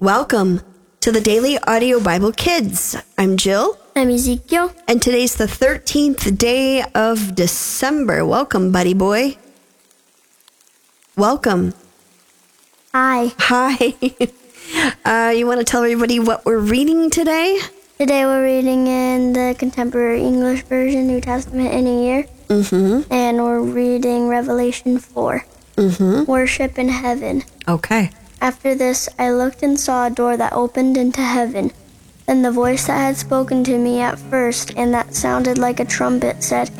Welcome to the Daily Audio Bible Kids. I'm Jill, I'm Ezekiel. and today's the 13th day of December. Welcome, buddy boy. Welcome. Hi. Hi. Uh, you want to tell everybody what we're reading today? Today we're reading in the Contemporary English Version, New Testament in a Year, Mm-hmm. and we're reading Revelation 4, Mm-hmm. Worship in Heaven. Okay. After this, I looked and saw a door that opened into heaven. Then the voice that had spoken to me at first, and that sounded like a trumpet, said,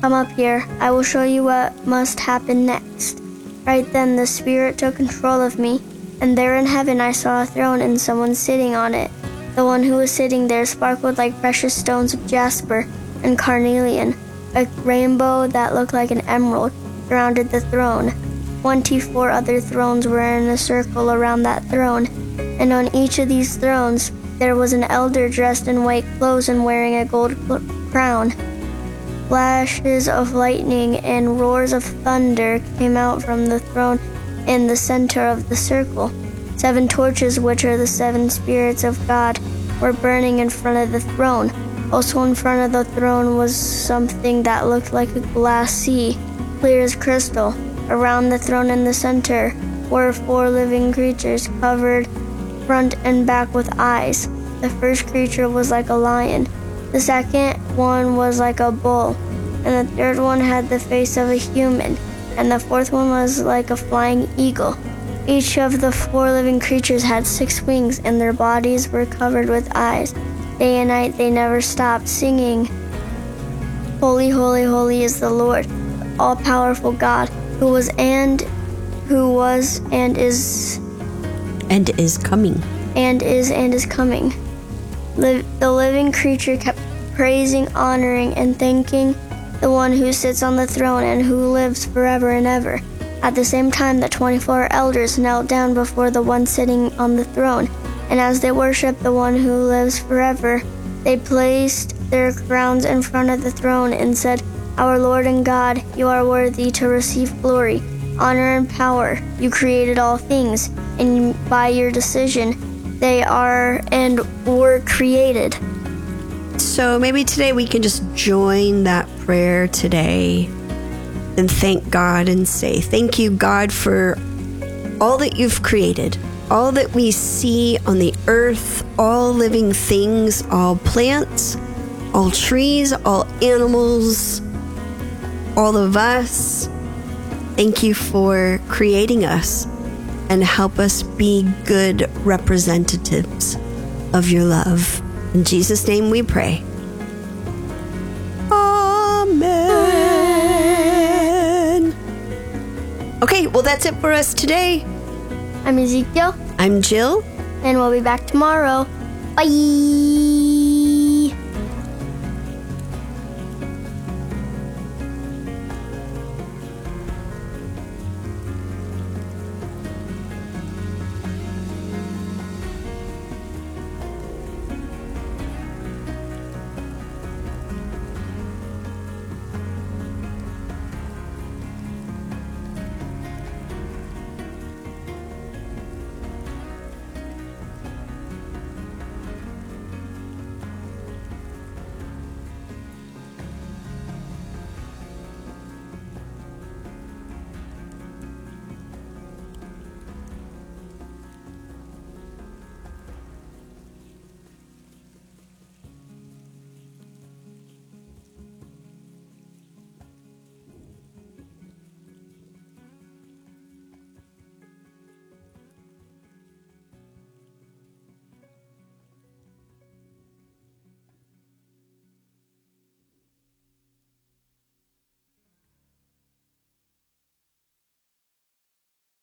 Come up here, I will show you what must happen next. Right then, the Spirit took control of me, and there in heaven I saw a throne and someone sitting on it. The one who was sitting there sparkled like precious stones of jasper and carnelian. A rainbow that looked like an emerald surrounded the throne. Twenty four other thrones were in a circle around that throne, and on each of these thrones there was an elder dressed in white clothes and wearing a gold crown. Flashes of lightning and roars of thunder came out from the throne in the center of the circle. Seven torches, which are the seven spirits of God, were burning in front of the throne. Also, in front of the throne was something that looked like a glass sea, clear as crystal. Around the throne in the center were four living creatures covered front and back with eyes. The first creature was like a lion, the second one was like a bull, and the third one had the face of a human, and the fourth one was like a flying eagle. Each of the four living creatures had six wings, and their bodies were covered with eyes. Day and night they never stopped singing, Holy, holy, holy is the Lord, all powerful God, who was and who was and is And is coming. and is and is coming. Liv- the living creature kept praising, honoring, and thanking the one who sits on the throne and who lives forever and ever. At the same time, the 24 elders knelt down before the one sitting on the throne, and as they worshiped the one who lives forever, they placed their crowns in front of the throne and said, Our Lord and God, you are worthy to receive glory, honor, and power. You created all things, and by your decision, they are and were created. So maybe today we can just join that prayer today and thank God and say, Thank you, God, for all that you've created, all that we see on the earth, all living things, all plants, all trees, all animals, all of us. Thank you for creating us and help us be good representatives of your love. In Jesus' name we pray. Amen. Okay, well, that's it for us today. I'm Ezekiel, I'm Jill. and we'll be back tomorrow. Bye!